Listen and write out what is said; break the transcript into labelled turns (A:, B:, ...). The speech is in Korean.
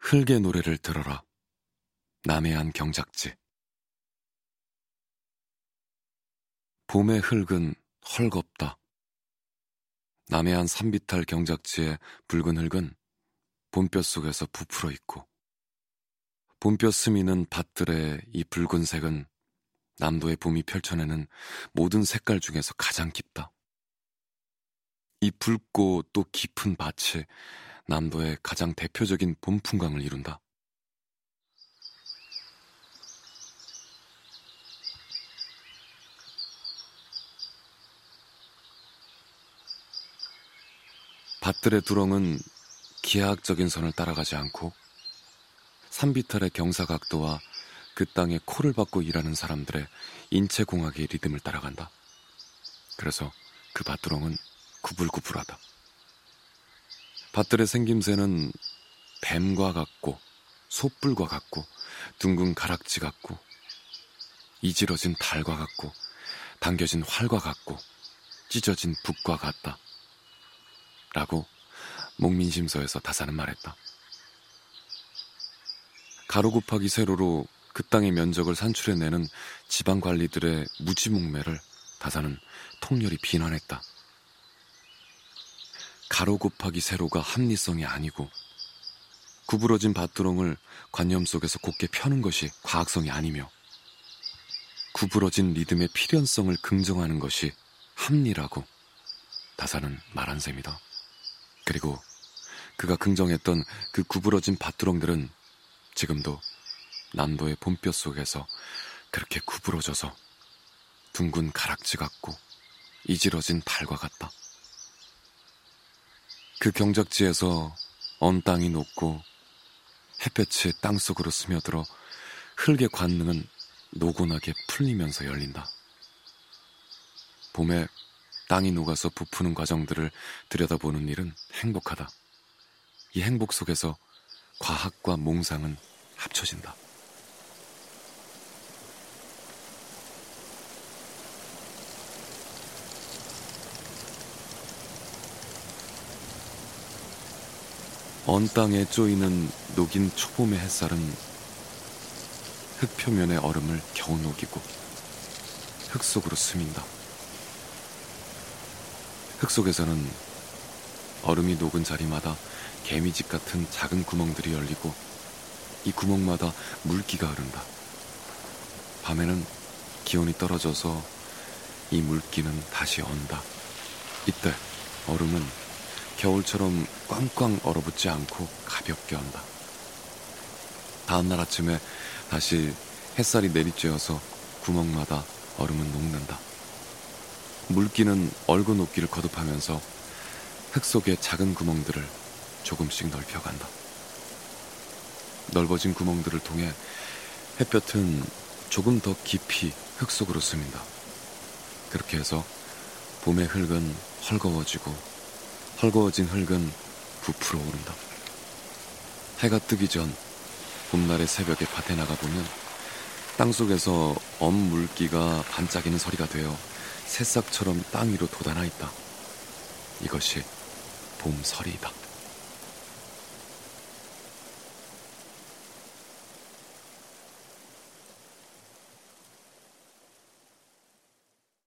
A: 흙의 노래를 들어라. 남해안 경작지. 봄의 흙은 헐겁다. 남해안 산비탈 경작지의 붉은 흙은 봄볕 속에서 부풀어 있고 봄볕 스미는 밭들의 이 붉은색은 남도의 봄이 펼쳐내는 모든 색깔 중에서 가장 깊다. 이 붉고 또 깊은 밭이 남도의 가장 대표적인 봄 풍광을 이룬다. 밭들의 두렁은 기하학적인 선을 따라가지 않고 산비탈의 경사각도와 그 땅에 코를 박고 일하는 사람들의 인체공학의 리듬을 따라간다. 그래서 그 밭두렁은 구불구불하다. 밭들의 생김새는 뱀과 같고 소뿔과 같고 둥근 가락지 같고 이지러진 달과 같고 당겨진 활과 같고 찢어진 북과 같다. 라고 목민심서에서 다사는 말했다. 가로 곱하기 세로로 그 땅의 면적을 산출해내는 지방 관리들의 무지몽매를 다사는 통렬히 비난했다. 가로 곱하기 세로가 합리성이 아니고 구부러진 밭두렁을 관념 속에서 곱게 펴는 것이 과학성이 아니며 구부러진 리듬의 필연성을 긍정하는 것이 합리라고 다사는 말한 셈이다. 그리고 그가 긍정했던 그 구부러진 밭두렁들은 지금도 남도의 봄볕 속에서 그렇게 구부러져서 둥근 가락지 같고 이지러진 달과 같다. 그 경작지에서 언 땅이 녹고 햇볕이 땅 속으로 스며들어 흙의 관능은 노곤하게 풀리면서 열린다. 봄에 땅이 녹아서 부푸는 과정들을 들여다보는 일은 행복하다. 이 행복 속에서 과학과 몽상은 합쳐진다. 언 땅에 쪼이는 녹인 초봄의 햇살은 흙 표면의 얼음을 겨우 녹이고 흙 속으로 스민다. 흙 속에서는 얼음이 녹은 자리마다 개미집 같은 작은 구멍들이 열리고 이 구멍마다 물기가 흐른다. 밤에는 기온이 떨어져서 이 물기는 다시 언다. 이때 얼음은 겨울처럼 꽝꽝 얼어붙지 않고 가볍게 온다. 다음날 아침에 다시 햇살이 내리쬐어서 구멍마다 얼음은 녹는다. 물기는 얼고 녹기를 거듭하면서 흙 속의 작은 구멍들을 조금씩 넓혀간다. 넓어진 구멍들을 통해 햇볕은 조금 더 깊이 흙 속으로 스민다. 그렇게 해서 봄의 흙은 헐거워지고 헐거워진 흙은 부풀어 오른다. 해가 뜨기 전 봄날의 새벽에 밭에 나가 보면 땅 속에서 엄 물기가 반짝이는 소리가 되어 새싹처럼 땅 위로 돋아나 있다. 이것이 봄설이다.